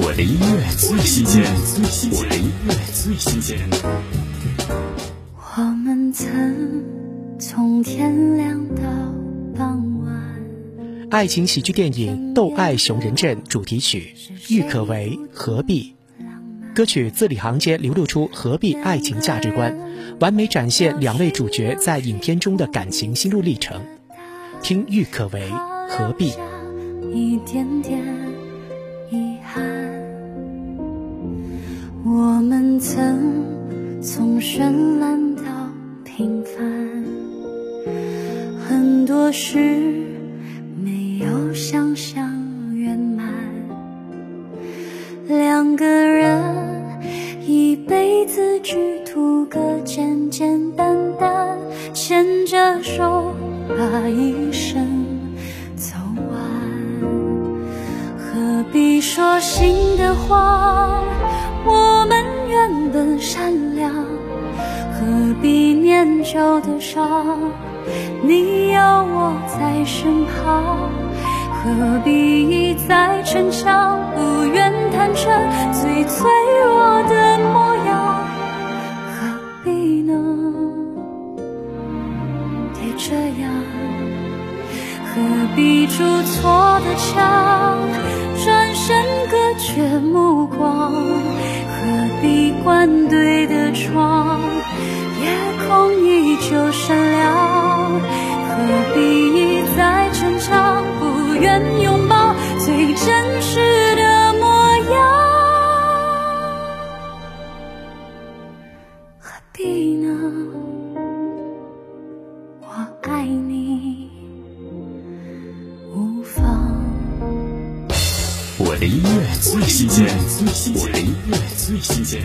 我的音乐最新鲜，我的音乐最新鲜。我们曾从天亮到傍晚。爱情喜剧电影《斗爱熊人镇》主题曲《郁可唯何必》，歌曲字里行间流露出何必爱情价值观，完美展现两位主角在影片中的感情心路历程。听郁可唯何必。一点点遗憾，我们曾从绚烂到平凡，很多事没有想象圆满。两个人一辈子只图个简简单单，牵着手把一生说心的话？我们原本善良，何必念旧的伤？你有我在身旁，何必一再逞强，不愿坦诚最脆弱的模样？何必呢？别这样，何必筑错的墙？转身隔绝目光，何必关对的窗？夜空依旧闪亮，何必一再逞强，不愿拥抱最真实的模样？何必呢？我的音乐最新鲜，我的音乐最新鲜。